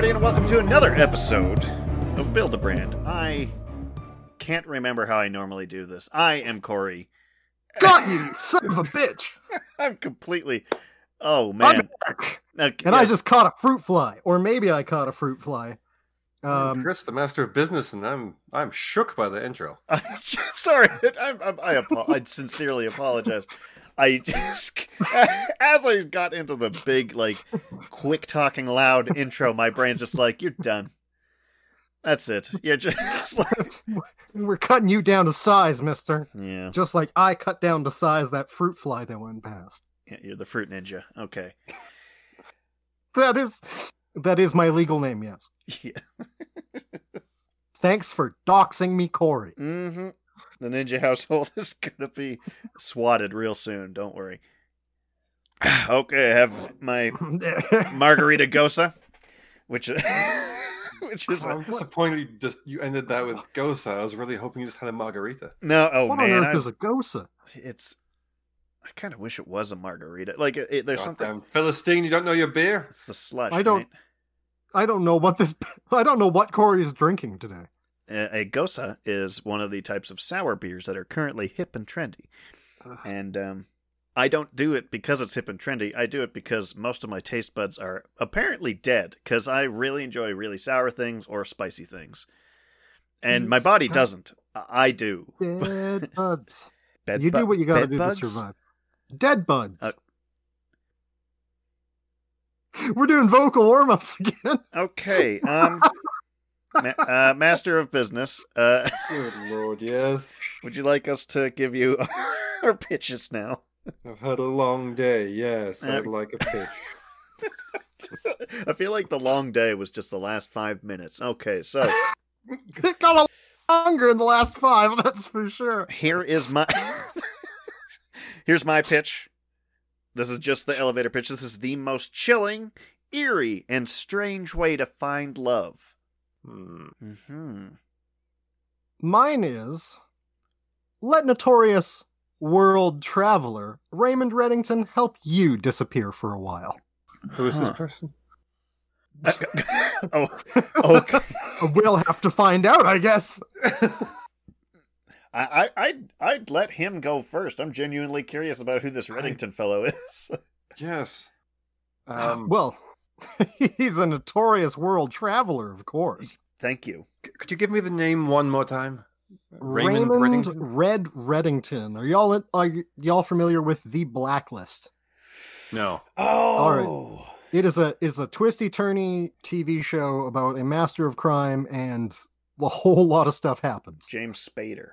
Hello, everybody, and welcome to another episode of Build a Brand. I can't remember how I normally do this. I am Corey. Got you, son of a bitch! I'm completely. Oh I'm man! back. Okay, And I yeah. just caught a fruit fly, or maybe I caught a fruit fly. I'm Um, Chris, the master of business, and I'm I'm shook by the intro. sorry. I'm, I'm, I apo- I sincerely apologize. I just as I got into the big like quick talking loud intro, my brain's just like you're done. That's it. You're just like we're cutting you down to size, Mister. yeah. Just like I cut down to size that fruit fly that went past. yeah. You're the fruit ninja. Okay. That is, that is my legal name. Yes. Yeah. Thanks for doxing me, Corey. Mm-hmm. The ninja household is gonna be swatted real soon. Don't worry. Okay, I have my margarita gose, which which is I'm disappointed you just you ended that with Gose. I was really hoping you just had a margarita. no. Oh what on man, earth I- is a gose? it's. I kind of wish it was a margarita. Like it, it- there's something. Goddamn Philistine, you don't know your beer? It's the slush. I don't- right? I don't know what this. I don't know what Corey is drinking today. A, gose is one of the types of sour beers that are currently hip and trendy, Ugh. and um, I don't do it because it's hip and trendy. I do it because most of my taste buds are apparently dead. Because I really enjoy really sour things or spicy things, and my body doesn't. I do. Dead buds. Bed you bu- do what you gotta do bugs? to survive. Dead buds. Uh, We're doing vocal warm ups again. Okay. Um, ma- uh, master of business. Uh, Good lord, yes. would you like us to give you our pitches now? I've had a long day. Yes, Uh, I'd like a pitch. I feel like the long day was just the last five minutes. Okay, so it got a lot longer in the last five, that's for sure. here is my here's my pitch. This is just the elevator pitch. This is the most chilling, eerie, and strange way to find love. Hmm. hmm Mine is let notorious world traveler Raymond Reddington help you disappear for a while. Who is this person? oh, okay. We'll have to find out, I guess. I, I, I'd, I'd let him go first. I'm genuinely curious about who this Reddington fellow is. yes. Um, well, he's a notorious world traveler, of course. Thank you. c- could you give me the name one more time? Raymond, Reddington? Red Reddington. Are y'all are y'all familiar with the Blacklist? No. Oh, It is a it's a twisty turny TV show about a master of crime and a whole lot of stuff happens. James Spader.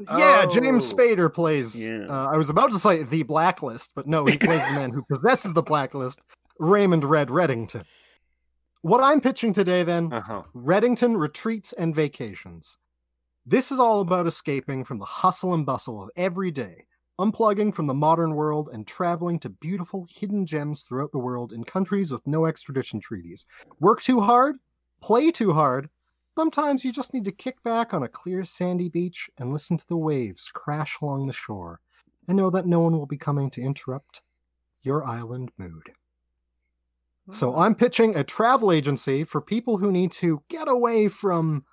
Yeah, James Oh. Spader plays. Yeah. Uh, I was about to say the Blacklist, but no, he plays the man who possesses the Blacklist, Raymond Red Reddington. What I'm pitching today, then, Uh huh. Reddington Retreats and Vacations. This is all about escaping from the hustle and bustle of every day, unplugging from the modern world and traveling to beautiful hidden gems throughout the world in countries with no extradition treaties. Work too hard? Play too hard? Sometimes you just need to kick back on a clear sandy beach and listen to the waves crash along the shore and know that no one will be coming to interrupt your island mood. So I'm pitching a travel agency for people who need to get away from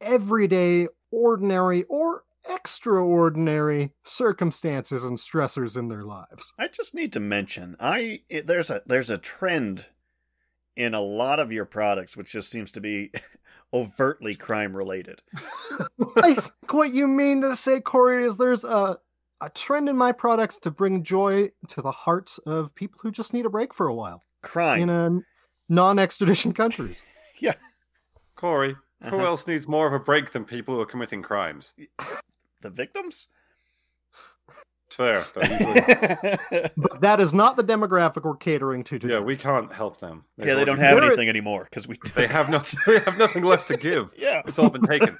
everyday, ordinary, or extraordinary circumstances and stressors in their lives. I just need to mention, I it, there's a there's a trend in a lot of your products which just seems to be overtly crime related. I think what you mean to say, Corey, is there's a a trend in my products to bring joy to the hearts of people who just need a break for a while Crime. in a non-extradition countries. Yeah, Corey, who Uh-huh. else needs more of a break than people who are committing crimes? the victims? It's fair. usually- But that is not the demographic we're catering to today. yeah, we can't help them. They've yeah, they don't have There- anything anymore because we They have no. They have nothing left to give. Yeah, It's all been taken.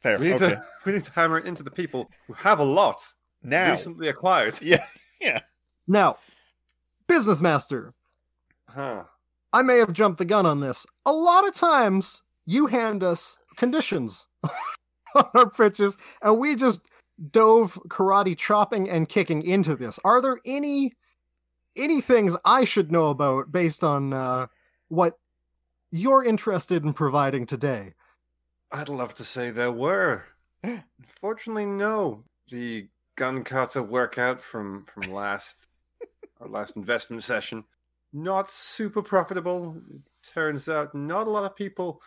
fair. We need okay. to. We need to hammer it into the people who have a lot Now, recently acquired. yeah, yeah. Now, business master, Huh. I may have jumped the gun on this. A lot of times you hand us conditions on our pitches, and we just dove karate chopping and kicking into this. Are there any any things I should know about based on uh, what you're interested in providing today. I'd love to say there were. Unfortunately, no. The gun kata workout from from last our last investment session not super profitable. It turns out not a lot of people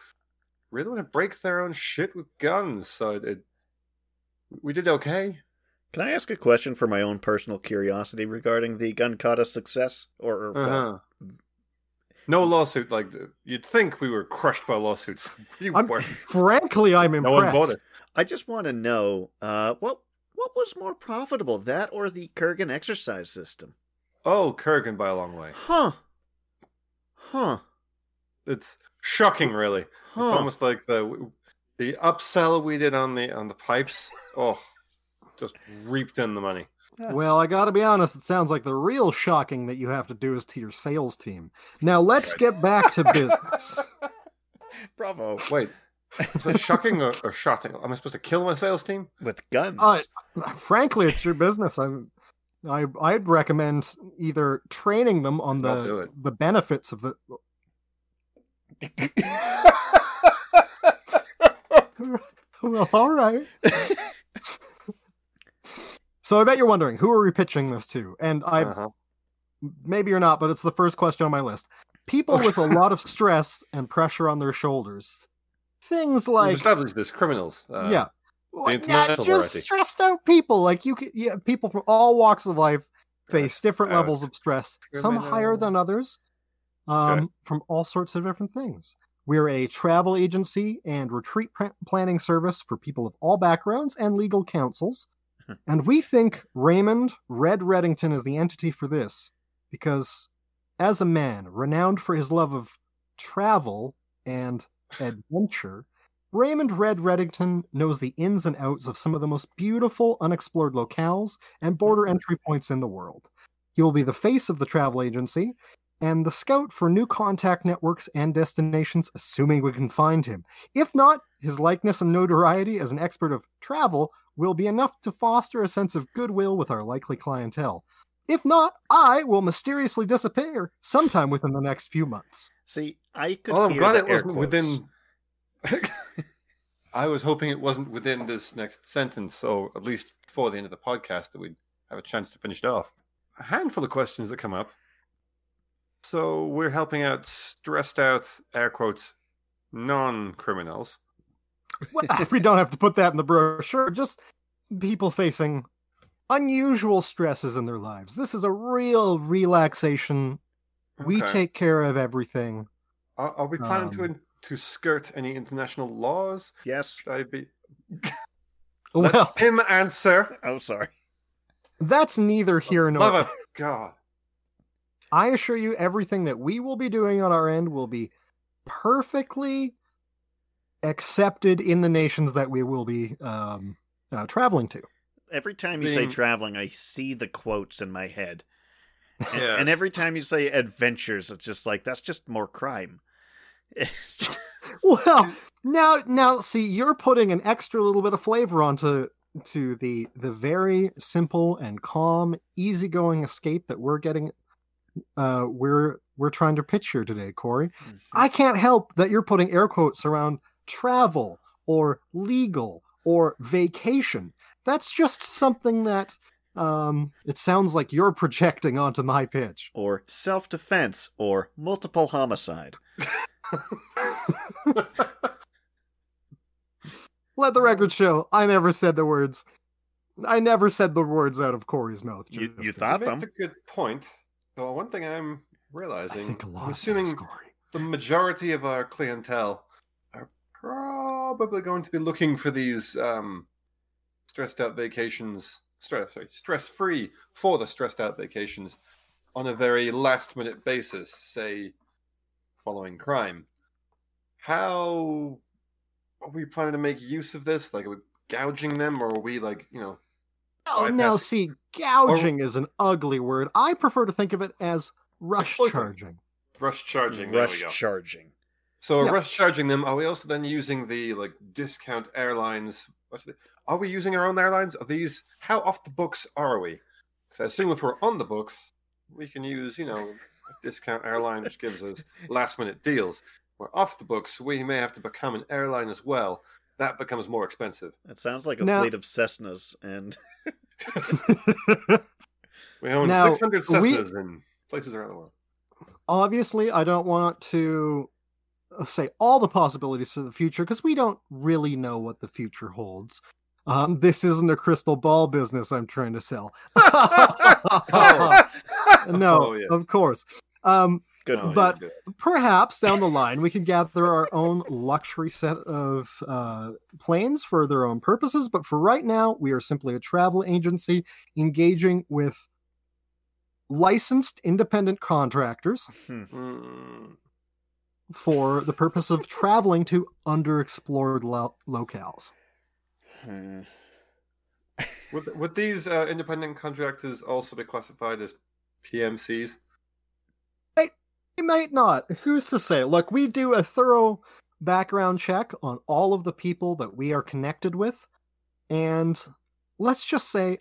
really want to break their own shit with guns. So it, it we did okay. Can I ask a question for my own personal curiosity regarding the gun kata success? Or, or Uh-huh. No lawsuit. Like you'd think we were crushed by lawsuits. We I'm- weren't. Frankly, I'm impressed. No one bought it. I just want to know uh, what what was more profitable, that or the Kurgan exercise system? Oh, Kurgan by a long way. Huh. Huh. It's shocking, really. Huh. It's almost like the the upsell we did on the on the pipes. Oh, just reaped in the money. Well, I gotta be honest, it sounds like the real shocking that you have to do is to your sales team. Now let's get back to business. Bravo. Wait, is that shocking or, or shotting? Am I supposed to kill my sales team? With guns. Uh, Frankly, it's your business. I'm, I I'd recommend either training them on the the benefits of the. Well, all right. so I bet you're wondering who are we pitching this to, and I Uh-huh. maybe you're not, but it's the first question on my list. People with a lot of stress and pressure on their shoulders. Things We've like established this criminals. Uh, yeah. Well, not just stressed out people. Like you, can, yeah, people from all walks of life face different out levels of stress. Some higher than others, um, from all sorts of different things. We're a travel agency and retreat pr- planning service for people of all backgrounds and legal counsels. and we think Raymond Red Reddington is the entity for this because, as a man renowned for his love of travel and adventure, Raymond Red Reddington knows the ins and outs of some of the most beautiful unexplored locales and border mm-hmm. entry points in the world. He will be the face of the travel agency and the scout for new contact networks and destinations, assuming we can find him. If not, his likeness and notoriety as an expert of travel will be enough to foster a sense of goodwill with our likely clientele. If not, I will mysteriously disappear sometime within the next few months. See, I could Well, I'm glad the it wasn't within. I was hoping it wasn't within this next sentence, so at least before the end of the podcast, that we'd have a chance to finish it off. A handful of questions that come up. So we're helping out stressed out, air quotes, non criminals. Well, we don't have to put that in the brochure, just people facing unusual stresses in their lives. This is a real relaxation. We take care of everything. Are, are we planning to um, in, to skirt any international laws? Yes. Should I be? Let Well, him answer. Oh, sorry. that's neither here nor Love of God. I assure you, everything that we will be doing on our end will be perfectly accepted in the nations that we will be um, uh, traveling to. Every time you say traveling, I see the quotes in my head. And, Yes. and every time you say adventures, it's just like that's just more crime. Well, now, now, see, you're putting an extra little bit of flavor onto to the the very simple and calm, easygoing escape that we're getting. Uh, we're we're trying to pitch here today, Corey. I can't help that you're putting air quotes around travel or legal or vacation. That's just something that um, it sounds like you're projecting onto my pitch. or self defense, or multiple homicide. Let the record show I never said the words. I never said the words out of Corey's mouth. You- you then. thought- That's them. a good point. So one thing I'm I realizing, think a lot I'm assuming things, Corey. the majority of our clientele are probably going to be looking for these um, stressed out vacations, stress, sorry, stress free for the stressed out vacations on a very last minute basis, say following crime. How are we planning to make use of this? Like, are we gouging them, or are we like, you know, Oh, bypass- now see, gouging is an ugly word. I prefer to think of it as rush Exploiting. charging. rush charging? There we Rush go. charging. So Yeah. rush charging them. Are we also then using the like discount airlines? Are we using our own airlines? Are these how off the books are we? Because I assume if we're on the books, we can use you know a discount airline, which gives us last minute deals. We're off the books. We may have to become an airline as well. That becomes more expensive. It sounds like a Now- fleet of Cessnas, and We own Now, 600 we- Cessnas in places around the world. Obviously, I don't want to uh, say all the possibilities for the future because we don't really know what the future holds. Um, this isn't a crystal ball business I'm trying to sell. no, Oh, yes. of course. Um, good Oh, one. but- yeah, perhaps down the line we can gather our own luxury set of uh, planes for their own purposes but for right now we are simply a travel agency engaging with licensed independent contractors Hmm. Mm, for the purpose of traveling to underexplored lo- locales Hmm. would, would these uh, independent contractors also be classified as PMCs? They might not. Who's to say? Look, we do a thorough background check on all of the people that we are connected with. And let's just say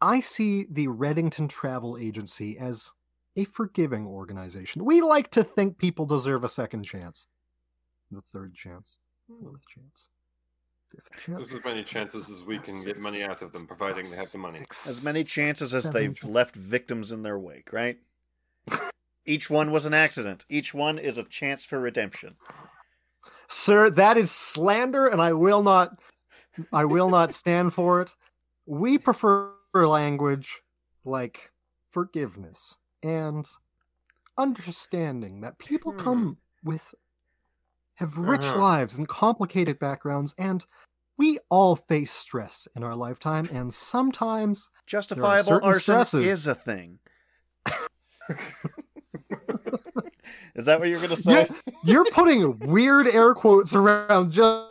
I see the Reddington Travel Agency as a forgiving organization. We like to think people deserve a second chance, the third chance, hmm. fourth chance, chance. Just as many chances as we can get money out of them, providing they have the money. As many chances as they've left victims in their wake, right? Each one was an accident. Each one is a chance for redemption. Sir, that is slander, and I will not I will not stand for it. We prefer language like forgiveness and understanding that people Hmm. come with have rich Uh-huh. lives and complicated backgrounds and we all face stress in our lifetime and sometimes Justifiable certain arson stresses. is a thing. is that what you're gonna say? you're putting weird air quotes around just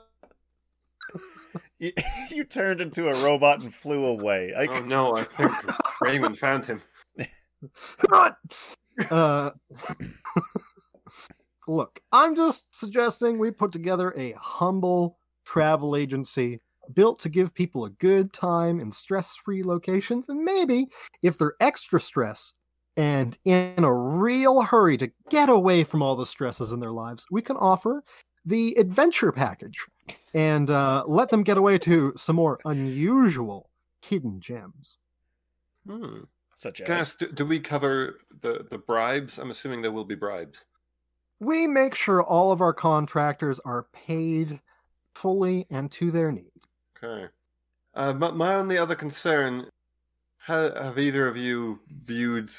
You, you turned into a robot and flew away. I, Oh no, I think Raymond found him. uh, look, I'm just suggesting we put together a humble travel agency built to give people a good time in stress free locations. And maybe if they're extra stressed and in a real hurry to get away from all the stresses in their lives, we can offer the adventure package and uh, let them get away to some more unusual hidden gems. Hmm. such Can I as ask, do, do we cover the, the bribes? I'm assuming there will be bribes. we make sure all of our contractors are paid fully and to their needs. Okay. Uh, my, my only other concern: ha, have either of you viewed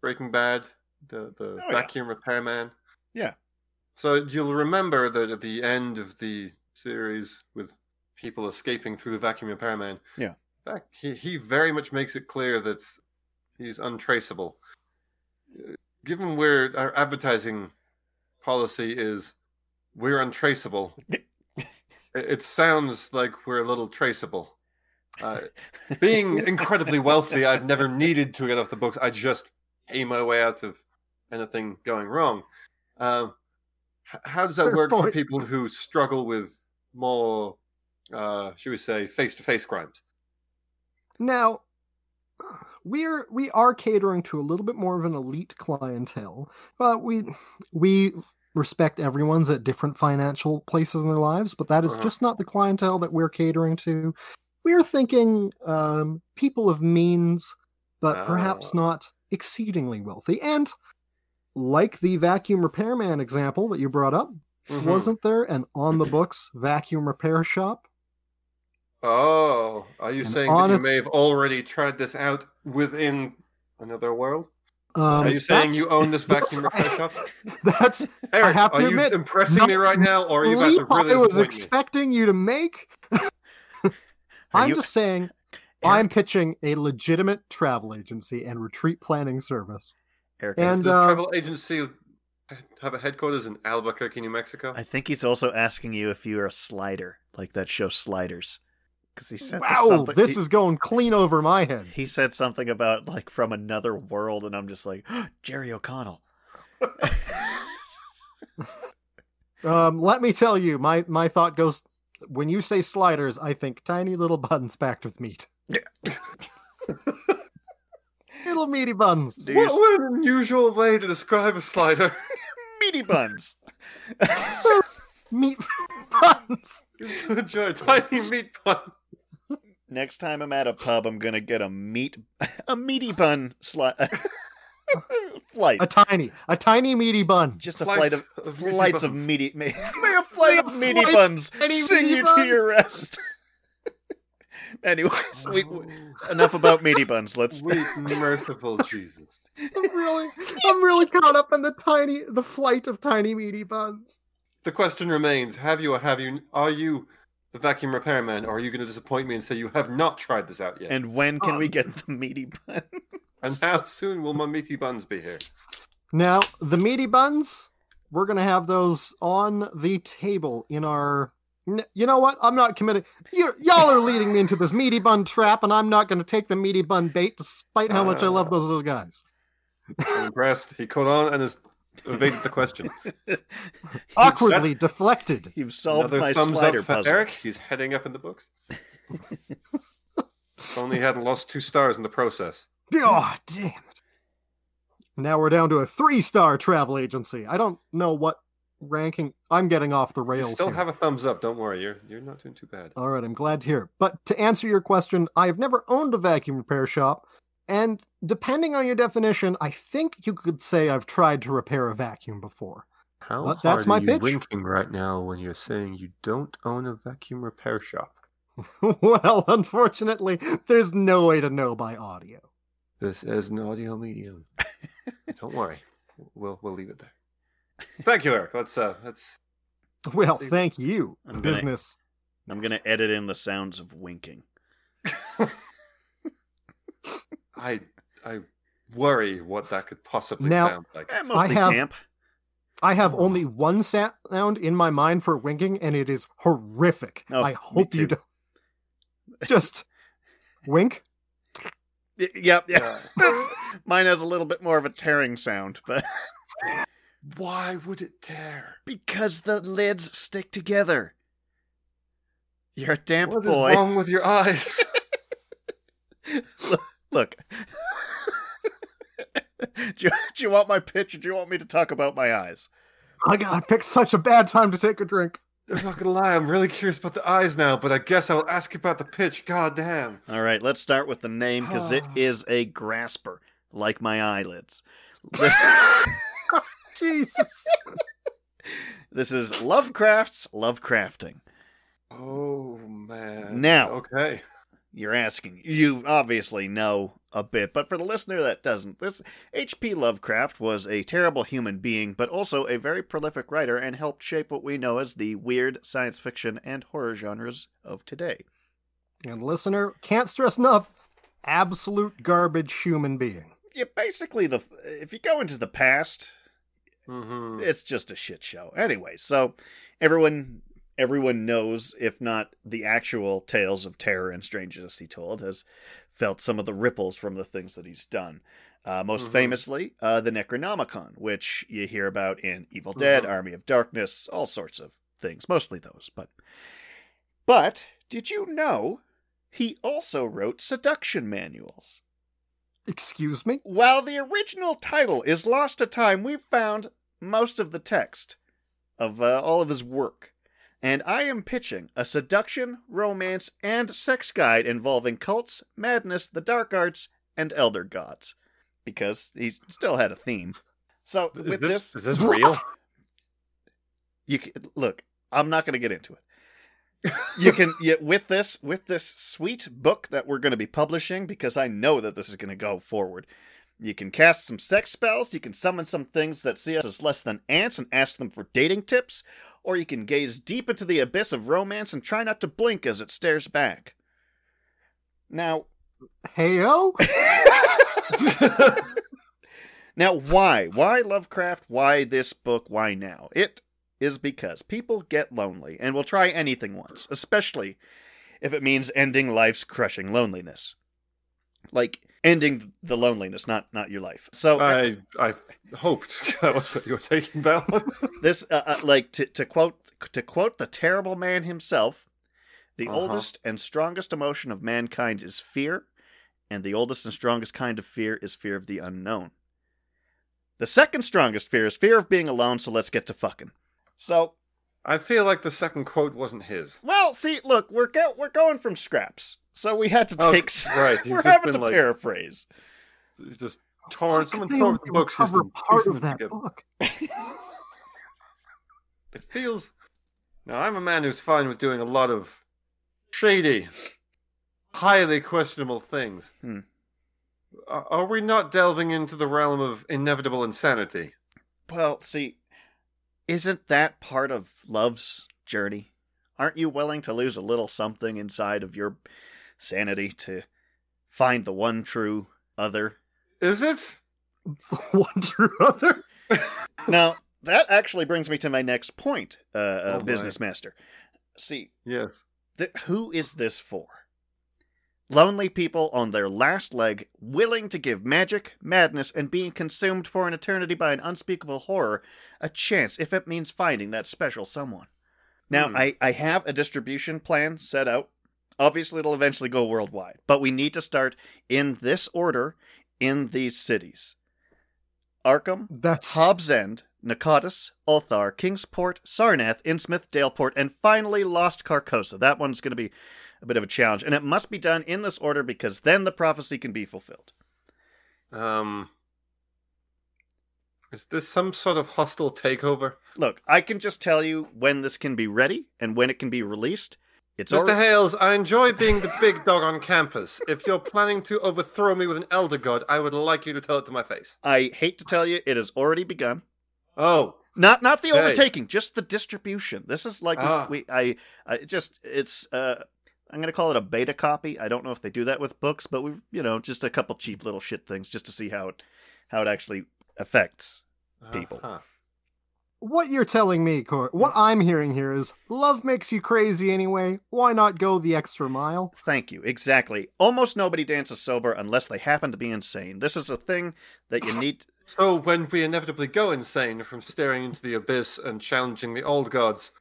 Breaking Bad, the the Oh, yeah. vacuum repairman? Yeah. So you'll remember that at the end of the series, with people escaping through the vacuum repairman, Yeah. in fact, he he very much makes it clear that he's untraceable. Given where our advertising policy is, we're untraceable. it, it sounds like we're a little traceable. Uh, being incredibly wealthy, I've never needed to get off the books. I just pay my way out of anything going wrong. Um, how does that Fair work for people who struggle with more, uh, should we say, face-to-face crimes? Now, we're we are catering to a little bit more of an elite clientele, but we we respect everyone's at different financial places in their lives, but that is Uh-huh. just not the clientele that we're catering to. We're thinking um, people of means, but perhaps Ah. not exceedingly wealthy. And like the vacuum repairman example that you brought up, Mhm. wasn't there an on the books vacuum repair shop? Oh, are you And saying that you its- may have already tried this out within another world? Um, are you saying you own this vacuum that's- repair shop? That's Eric, have to are you impressing me right now, or are you about to really I was disappoint me? expecting you to make. I'm you- just saying, I'm pitching a legitimate travel agency and retreat planning service. Eric. And- Does this uh, travel agency have a headquarters in Albuquerque, New Mexico? I think he's also asking you if you're a slider, like that show Sliders, because he said Wow, something. this he, is going clean over my head. He said something about like from another world, and I'm just like Jerry O'Connell. Um, let me tell you, my my thought goes when you say sliders, I think tiny little buttons packed with meat. Little little meaty buns. Do What, you- what an unusual way to describe a slider. meaty buns. Meat buns. Enjoy a tiny meat bun. Next time I'm at a pub, I'm gonna get a meat, a meaty bun sli- flight. A tiny, a tiny meaty bun. Just a Flights flight of, of meaty flights of buns. meaty. May, may a flight of meaty flight buns any sing meaty you buns? to your rest. Anyways, we, we- enough about meaty buns. Let's. Sweet merciful Jesus. I'm really, I'm really caught up in the tiny, the flight of tiny meaty buns. The question remains: Have you or have you? Are you the vacuum repairman, or are you going to disappoint me and say you have not tried this out yet? And when can we Um, get the meaty bun? And how soon will my meaty buns be here? Now, the meaty buns, we're gonna have those on the table in our. N- You know what? I'm not committed. You, y'all are leading me into this meaty bun trap, and I'm not going to take the meaty bun bait, despite how much I love those little guys. I'm impressed. He caught on and has evaded the question. Awkwardly deflected. You've solved Another my thumbs slider up for puzzle. Eric. He's heading up in the books. Only hadn't lost two stars in the process. Oh, damn it. Now we're down to a three star travel agency. I don't know what ranking. I'm getting off the rails. You still here. have a thumbs up. Don't worry. You're you're not doing too bad. All right, I'm glad to hear. But to answer your question, I've never owned a vacuum repair shop, and depending on your definition, I think you could say I've tried to repair a vacuum before. How Well, that's my are you pitch. winking right now when you're saying you don't own a vacuum repair shop? well, unfortunately, there's no way to know by audio. This is an audio medium. don't worry. We'll we'll leave it there. Thank you, Eric. Let's uh let's Well, See- thank you, I'm gonna- business. I'm gonna edit in the sounds of winking. I I worry what that could possibly Now- sound like. Eh, mostly have- damp. I have only one sound in my mind for winking, and it is horrific. Oh, I hope you don't. Just wink. Y- Yep, yeah. Yeah. Mine has a little bit more of a tearing sound, but Why would it tear? because the lids stick together. You're a damp What is boy. What is wrong with your eyes? Look. do, you, do you want my pitch or do you want me to talk about my eyes? I gotta pick such a bad time to take a drink. I'm not gonna lie, I'm really curious about the eyes now, but I guess I'll ask you about the pitch. God damn. All right, let's start with the name because it is a grasper, like my eyelids. Jesus. this is Lovecraft's Lovecrafting. Oh man. Now. Okay. You're asking. You obviously know a bit, but for the listener that doesn't, this H.P. Lovecraft was a terrible human being, but also a very prolific writer and helped shape what we know as the weird science fiction and horror genres of today. And listener, can't stress enough, absolute garbage human being. Yeah, basically, the if you go into the past, Mm-hmm. it's just a shit show. Anyway, so everyone everyone knows, if not the actual tales of terror and strangeness he told, has felt some of the ripples from the things that he's done. Uh, most Mhm. famously, uh, the Necronomicon, which you hear about in Evil Dead, Mhm. Army of Darkness, all sorts of things, mostly those. But, but did you know he also wrote seduction manuals? Excuse me? While the original title is lost to time, we've found most of the text of uh, all of his work. And I am pitching a seduction, romance, and sex guide involving cults, madness, the dark arts, and elder gods. Because he still had a theme. So, Is with this, this, is this real? you can, look, I'm not going to get into it. you can you, with this with this sweet book that we're going to be publishing because I know that this is going to go forward. You can cast some sex spells, you can summon some things that see us as less than ants and ask them for dating tips, or you can gaze deep into the abyss of romance and try not to blink as it stares back. Now, Heyo? Now, why? Why Lovecraft? Why this book? Why now? It is because people get lonely and will try anything once, especially if it means ending life's crushing loneliness. Like ending the loneliness, not not your life. So I I hoped that was what you were taking that one. this, uh, uh, like to to quote to quote the terrible man himself, the Uh-huh. oldest and strongest emotion of mankind is fear, and the oldest and strongest kind of fear is fear of the unknown. The second strongest fear is fear of being alone, so let's get to fucking. So, I feel like the second quote wasn't his. well, see, look, we're go- we're going from scraps, so we had to Oh, take. s- right, we're having been, to like- paraphrase. Just torn. How Someone could tore the books. he's part of that together. book. It feels. Now, I'm a man who's fine with doing a lot of shady, highly questionable things. Hmm. Are are we not delving into the realm of inevitable insanity? Well, see, isn't that part of love's journey? Aren't you willing to lose a little something inside of your sanity to find the one true other? Is it? One true other. Now, that actually brings me to my next point, uh, uh, Oh, business master. See, Yes. th- who is this for? Lonely people on their last leg, willing to give magic, madness, and being consumed for an eternity by an unspeakable horror a chance if it means finding that special someone. Now, Hmm. I, I have a distribution plan set out. Obviously, it'll eventually go worldwide, but we need to start in this order in these cities Arkham, That's Hobbs End, Nakatis, Ulthar, Kingsport, Sarnath, Innsmouth, Daleport, and finally Lost Carcosa. That one's going to be a bit of a challenge, and it must be done in this order because then the prophecy can be fulfilled. Um. Is this some sort of hostile takeover? Look, I can just tell you when this can be ready and when it can be released. It's Mr. Hales, I enjoy being the big dog on campus. If you're planning to overthrow me with an elder god, I would like you to tell it to my face. I hate to tell you, it has already begun. Oh, Not not the Okay. overtaking, just the distribution. This is like we- Ah. we, I, I just it's uh I'm gonna call it a beta copy. I don't know if they do that with books, but we've you know just a couple cheap little shit things just to see how it how it actually affects. People. Uh-huh. What you're telling me, Court. What I'm hearing here is love makes you crazy anyway. Why not go the extra mile? Thank you. Exactly. Almost nobody dances sober unless they happen to be insane. This is a thing that you need. So when we inevitably go insane from staring into the abyss and challenging the old gods,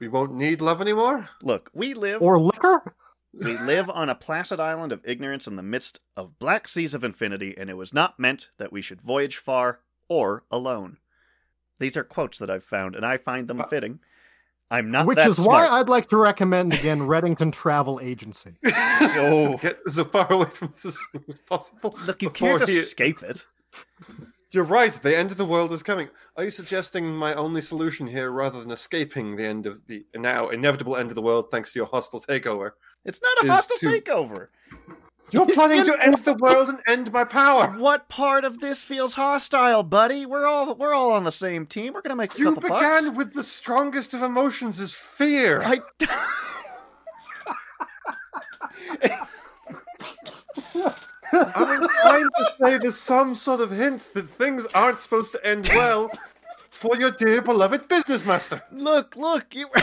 we won't need love anymore? Look, we live Or liquor? we live on a placid island of ignorance in the midst of black seas of infinity, and it was not meant that we should voyage far or alone. These are quotes that I've found, and I find them Uh, fitting. I'm not Which that is why. I'd like to recommend again Reddington Travel Agency. Oh. Get as far away from this as possible. Look, you can't he- escape it. You're right, the end of the world is coming. Are you suggesting my only solution here, rather than escaping the end of the now inevitable end of the world thanks to your hostile takeover? It's not a hostile to- takeover. You're planning to end the world and end my power! What part of this feels hostile, buddy? We're all we're all on the same team. We're gonna make a You couple began bucks. with the strongest of emotions is fear. I. I'm trying to say there's some sort of hint that things aren't supposed to end well for your dear beloved business master. look, look. You.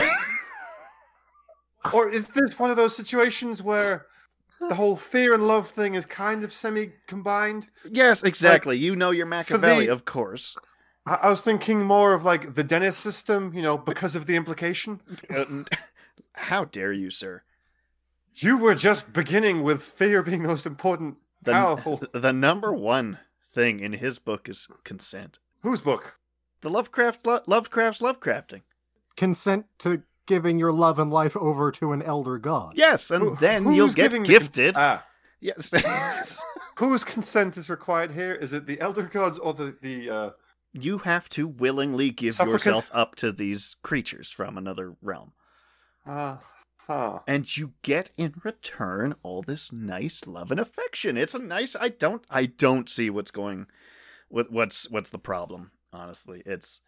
Or is this one of those situations where the whole fear and love thing is kind of semi combined? yes, exactly. you know your Machiavelli, the- of course. I-, I was thinking more of like the Dennis system, you know, because of the implication. Uh, How dare you, sir? You were just beginning with fear being the most important, The, powerful. the number one thing in his book is consent. Whose book? The Lovecraft lo- Lovecraft's Lovecrafting. Consent to giving your love and life over to an elder god. Yes, and Who- then you'll get giving the cons- gifted. ah, yes. whose consent is required here? Is it the elder gods or the the? Uh... you have to willingly give Supplicant. yourself up to these creatures from another realm. Uh, huh. and you get in return all this nice love and affection. It's a nice. I don't. I don't see what's going. What what's what's the problem? Honestly, it's.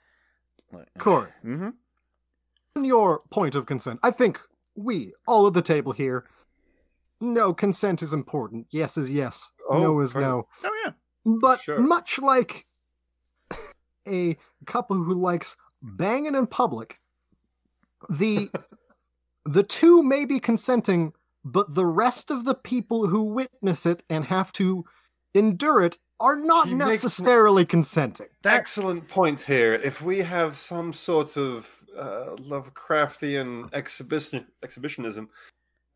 Court. hmm On your point of consent, I think we, all at the table here, no, consent is important. Yes is yes. Oh, no is no. Oh yeah. But Sure. much like a couple who likes banging in public, the the two may be consenting, but the rest of the people who witness it and have to endure it are not He makes- necessarily consenting. Excellent point here. If we have some sort of uh, Lovecraftian exhibition exhibitionism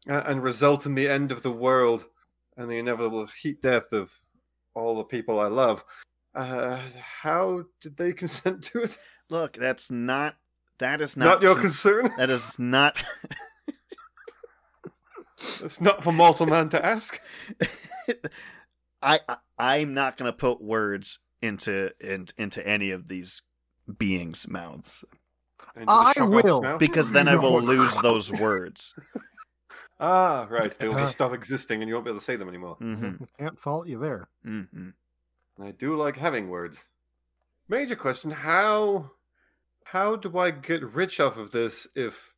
uh, and result in the end of the world and the inevitable heat death of all the people I love. Uh, how did they consent to it? Look, that's not. That is Not, not, your concern. That is not. It's not for mortal man to ask. I, I I'm not gonna put words into in, into any of these beings' mouths to I will. because then I will lose those words. Ah, right. They'll Uh, just stop existing, and you won't be able to say them anymore. hmm Can't fault you there. hmm I do like having words. Major question: How how do I get rich off of this if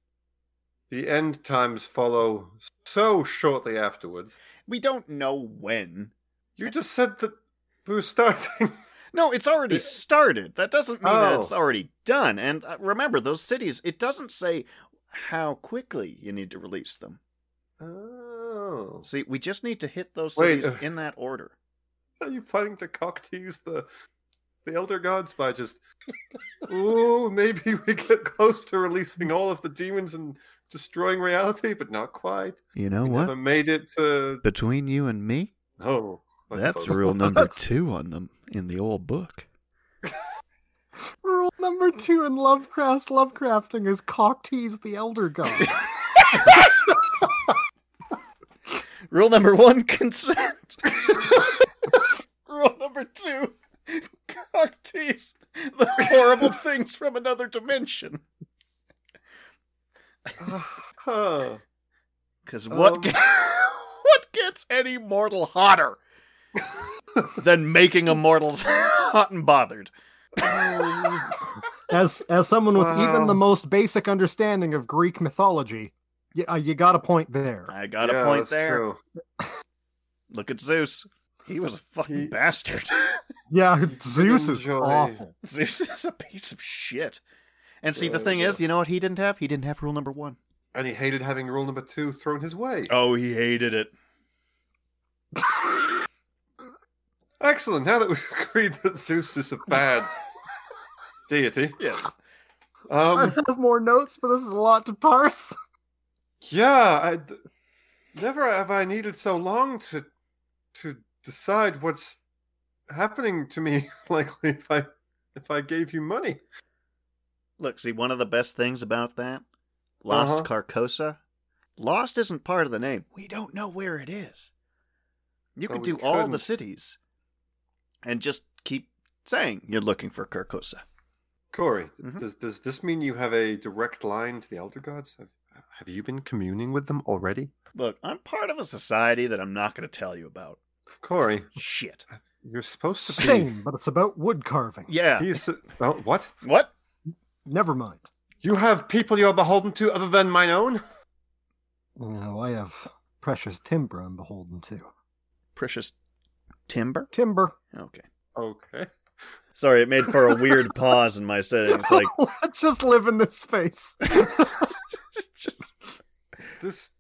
the end times follow so shortly afterwards? We don't know when. You just said that we were starting. No, it's already started. That doesn't mean that Oh. it's already done. And uh, remember, those cities. It doesn't say how quickly you need to release them. oh, See, we just need to hit those Wait, cities uh, in that order. are you planning to cock tease the the elder gods by just? Ooh, maybe we get close to releasing all of the demons and destroying reality, but not quite. You know We never made it to. Between you and me, Oh, I that's suppose. rule number two on them in the old book. Rule number two in Lovecraft's Lovecrafting is cock tease the elder god. Rule number one: consent. Rule number two: cock tease the horrible things from another dimension. Huh. Because what Um. what gets any mortal hotter than making immortals hot and bothered? as as someone with even the most basic understanding of Greek mythology, you, uh, you got a point there. I got Yeah, a point that's there. true. Look at Zeus. He was a fucking He- bastard. Yeah, Zeus is enjoy- awful. Zeus is a piece of shit. And see, the thing yeah. is, you know what he didn't have? He didn't have rule number one. And he hated having rule number two thrown his way. Oh, he hated it. Excellent. Now that we've agreed that Zeus is a bad deity, Yes. I um, have more notes, but this is a lot to parse. yeah, I d- never have I needed so long to to decide what's happening to me. Likely, if I if I gave you money. Look, see, one of the best things about that, Lost Uh-huh. Carcosa, Lost isn't part of the name. We don't know where it is. You So could we do all the cities and just keep saying you're looking for Carcosa. Corey, Mhm. does does this mean you have a direct line to the elder gods? Have, have you been communing with them already? Look, I'm part of a society that I'm not going to tell you about. Corey, Shit. you're supposed to be. Same, but it's about wood carving. Yeah. He's oh, what? What? Never mind. You have people you're beholden to other than mine own? No, I have precious timber I'm beholden to. Precious timber? Timber. Okay. Okay. Sorry, it made for a weird pause in my setting. It's like, Let's just live in this space. just, This.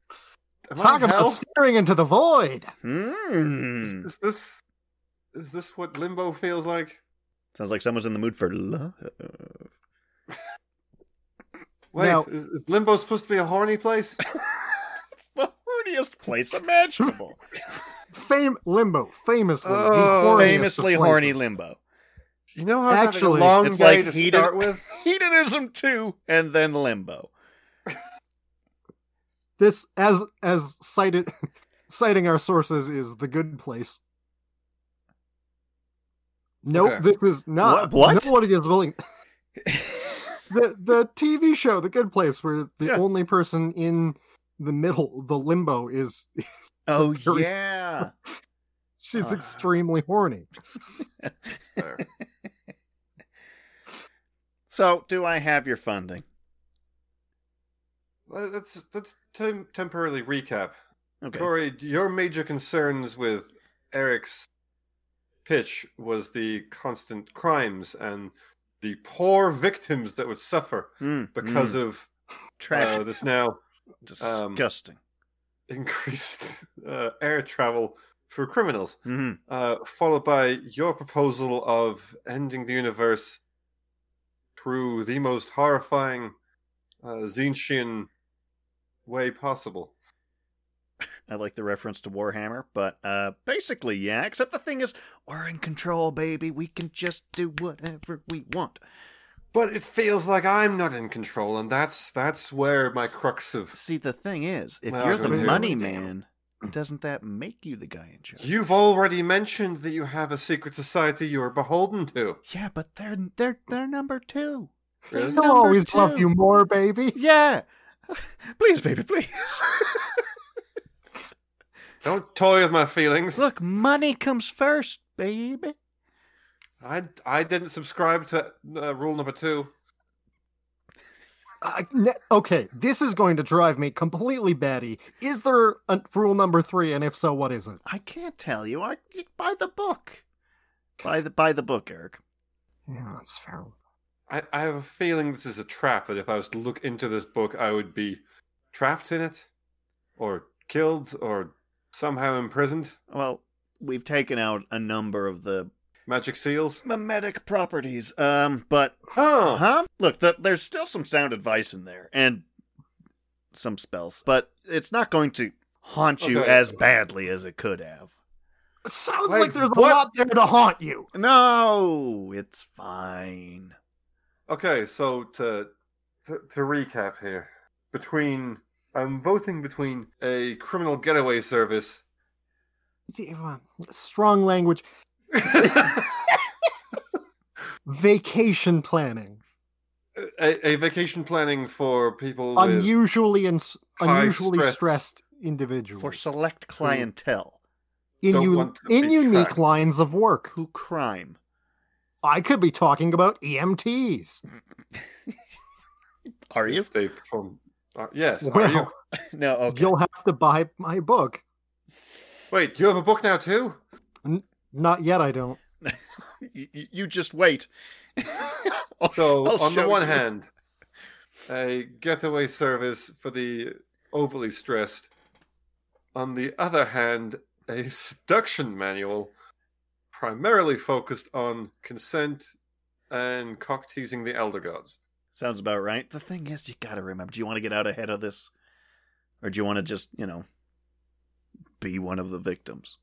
Am Talk I about hell? staring into the void. hmm. Is, is this. Is this what limbo feels like? Sounds like someone's in the mood for love. Wait, Now- is, is limbo supposed to be a horny place? it's the horniest place imaginable. Fame limbo, famously, Oh. horniest Famously horny places. limbo. You know how it's Actually, a long it's day like to heated- start with? Hedonism too, and then limbo. This, as as cited, citing our sources, is the good place. Nope, Okay. this is not. What- what? Nobody is willing. the the TV show, The Good Place, where the Yeah. only person in the middle, the limbo, is oh, Very- yeah. she's Ah. extremely horny. So, do I have your funding? Let- Let's let's tem- temporarily recap. Okay. Corey, your major concerns with Eric's pitch was the constant crimes and the poor victims that would suffer Mm, because mm, of tragic. uh, this now um, disgusting. increased uh, air travel for criminals, hmm uh, followed by your proposal of ending the universe through the most horrifying uh, Tzeentchian way possible. I like the reference to Warhammer, but uh, basically, yeah. Except the thing is, we're in control, baby. We can just do whatever we want. But it feels like I'm not in control, and that's that's where my crux of See, the thing is, if Well, you're the money Damn. man, doesn't that make you the guy in charge? You've already mentioned that you have a secret society you're beholden to. Yeah, but they're they're they're number two. They're Really? They'll number always love you more, baby. Yeah. please, baby, please. Don't toy with my feelings. Look, money comes first, baby. I, I didn't subscribe to uh, rule number two. Uh, ne- okay, this is going to drive me completely batty. Is there a rule number three, and if so, what is it? I can't tell you. I you buy the book. Buy the buy the book, Eric. Yeah, that's fair. I, I have a feeling this is a trap that if I was to look into this book, I would be trapped in it, or killed, or somehow imprisoned. Well, we've taken out a number of the Magic seals. mimetic properties. Um, but Oh, huh? Look, the, there's still some sound advice in there and some spells, but it's not going to haunt you Okay. as badly as it could have. It sounds Wait, like there's a what? lot there to haunt you. No, it's fine. Okay, so to, to to recap here, between I'm voting between a criminal getaway service, Strong language. Vacation planning. a, a vacation planning for people Unusually and s- unusually stress. stressed individuals. For select clientele in, don't un- in unique tracked. lines of work. who crime. I could be talking about EMTs. Are you? if they perform. Uh, yes, are you? Well, No, okay. you'll have to buy my book. Wait, you have a book now too? Not yet, I don't. you, you- you just wait. So, I'll on the one you. hand, a getaway service for the overly stressed. On the other hand, a seduction manual primarily focused on consent and cock teasing the elder gods. Sounds about right. The thing is, you gotta remember, do you want to get out ahead of this? Or do you want to just, you know, be one of the victims?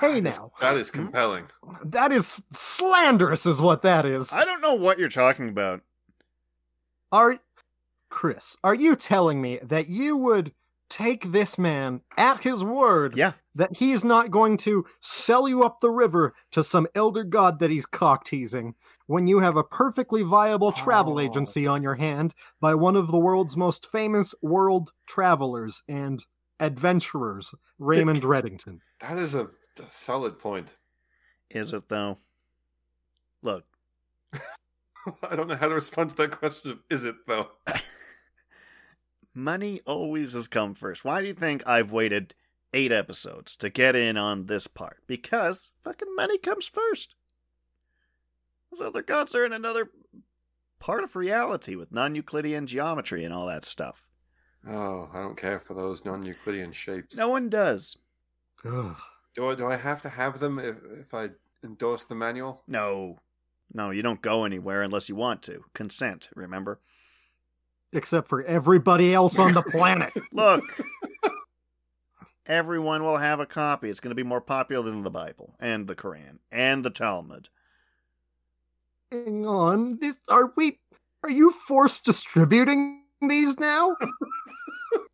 Hey That is- now, That is compelling. that is slanderous, is what that is. I don't know what you're talking about. Are Chris? Are you telling me that you would take this man at his word? Yeah. That he's not going to sell you up the river to some elder god that he's cock teasing when you have a perfectly viable travel Oh. agency on your hand by one of the world's most famous world travelers and adventurers, Raymond Reddington. That is a, a solid point. Is it though? Look, I don't know how to respond to that question. Is it though? money always has come first. Why do you think I've waited eight episodes to get in on this part? Because fucking money comes first. Those other gods are in another part of reality with non Euclidean geometry and all that stuff. Oh, I don't care for those non-Euclidean shapes. No one does. Ugh. Do I, do I have to have them if, if I endorse the manual? No. No, you don't go anywhere unless you want to. Consent, remember? Except for everybody else on the planet. Look, everyone will have a copy. It's going to be more popular than the Bible and the Quran and the Talmud. Hang on. This, are we. Are you forced distributing these now?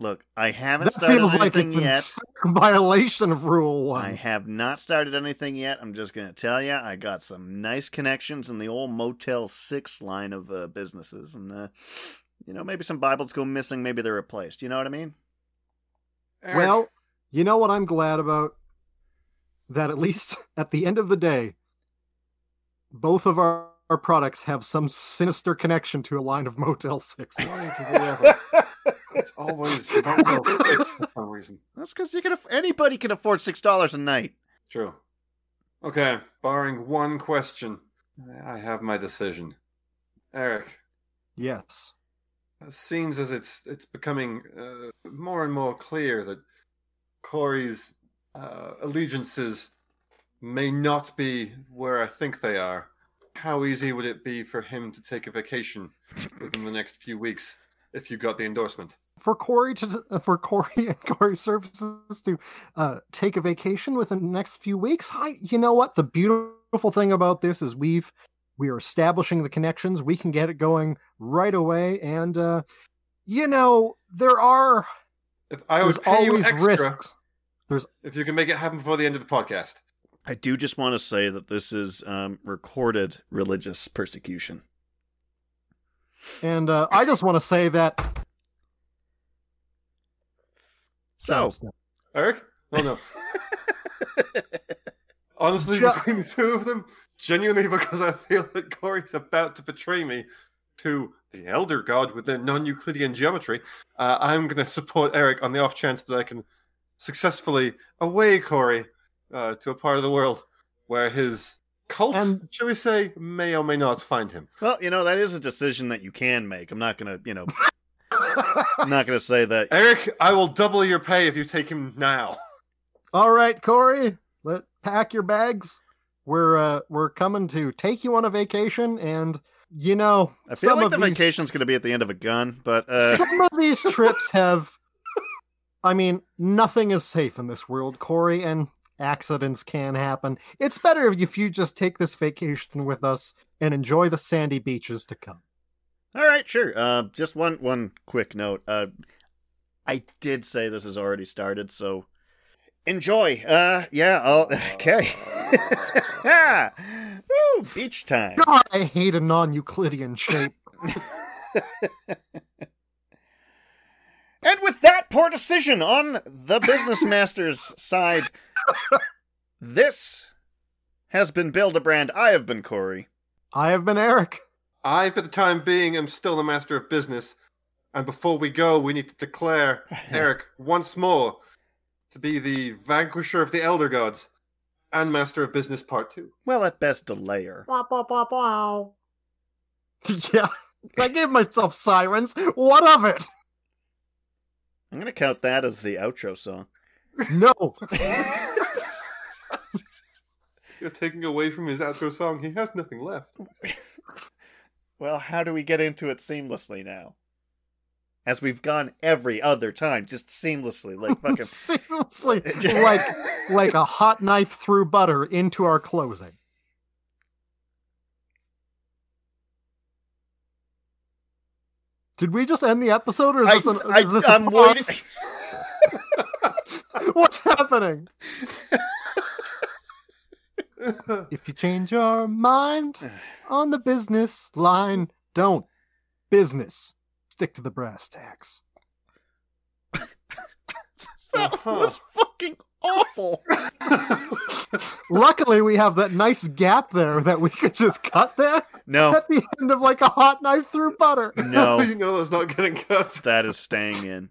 Look, I haven't That started feels like anything it's in yet. stark violation of Rule 1. I have not started anything yet. I'm just going to tell you, I got some nice connections in the old Motel 6 line of uh, businesses. And, uh, you know, maybe some Bibles go missing, maybe they're replaced. You know what I mean? Eric, Well, you know what I'm glad about? That at least at the end of the day, both of our, our products have some sinister connection to a line of Motel 6s. It's always Motel Six for some reason. That's because you can aff- anybody can afford $6 a night. True. Okay, barring one question, I have my decision. Eric, yes. it seems as it's it's becoming uh, more and more clear that Corey's uh, allegiances may not be where I think they are. How easy would it be for him to take a vacation within the next few weeks if you got the endorsement. for Corey to for Corey and Corey Services to uh, take a vacation within the next few weeks. I, you know what? The beautiful thing about this is we've we are establishing the connections. We can get it going right away, and uh, you know there are If I would there's pay you always extra risks. if you can make it happen before the end of the podcast. I do just want to say that this is um, recorded religious persecution. And uh, I just want to say that. So, Eric? Oh no. Honestly, Ju- between the two of them, genuinely because I feel that Corey's about to betray me to the Elder God with their non Euclidean geometry, uh, I'm going to support Eric on the off chance that I can successfully away Corey uh, to a part of the world where his cult, And- shall we say, may or may not find him. well, you know that is a decision that you can make. I'm not gonna, you know, I'm not gonna say that. Eric, I will double your pay if you take him now. All right, Corey, let pack your bags. We're uh, we're coming to take you on a vacation, and you know I feel some like of the these- vacation's gonna be at the end of a gun, but uh, some of these trips have i mean nothing is safe in this world corey and accidents can happen it's better if you just take this vacation with us and enjoy the sandy beaches to come all right, sure. Uh, just one one quick note. Uh, I did say this has already started, so enjoy. Uh, yeah. I'll, okay. Woo, beach time. god i hate a non-euclidean shape And with that poor decision on the business master's side, this has been Build a Brand. I have been Corey. i have been eric I, for the time being, am still the master of business. And before we go, we need to declare Eric once more to be the vanquisher of the Elder Gods and master of business part two. Well, at best, a delayer. yeah i gave myself sirens what of it I'm gonna count that as the outro song. no You're taking away from his outro song. He has nothing left. Well, how do we get into it seamlessly now? As we've gone every other time, just seamlessly, like fucking. seamlessly like like a hot knife through butter into our closing Did we just end the episode, or is I, this, an, I, is this a I'm pause? waiting. What's happening? If you change your mind on the business line, don't. Business. Stick to the brass tacks. That Uh-huh. was fucking awful. Luckily, we have that nice gap there that we could just cut there No, at the end of like a hot knife through butter. no, you know that's not getting cut. that is staying in.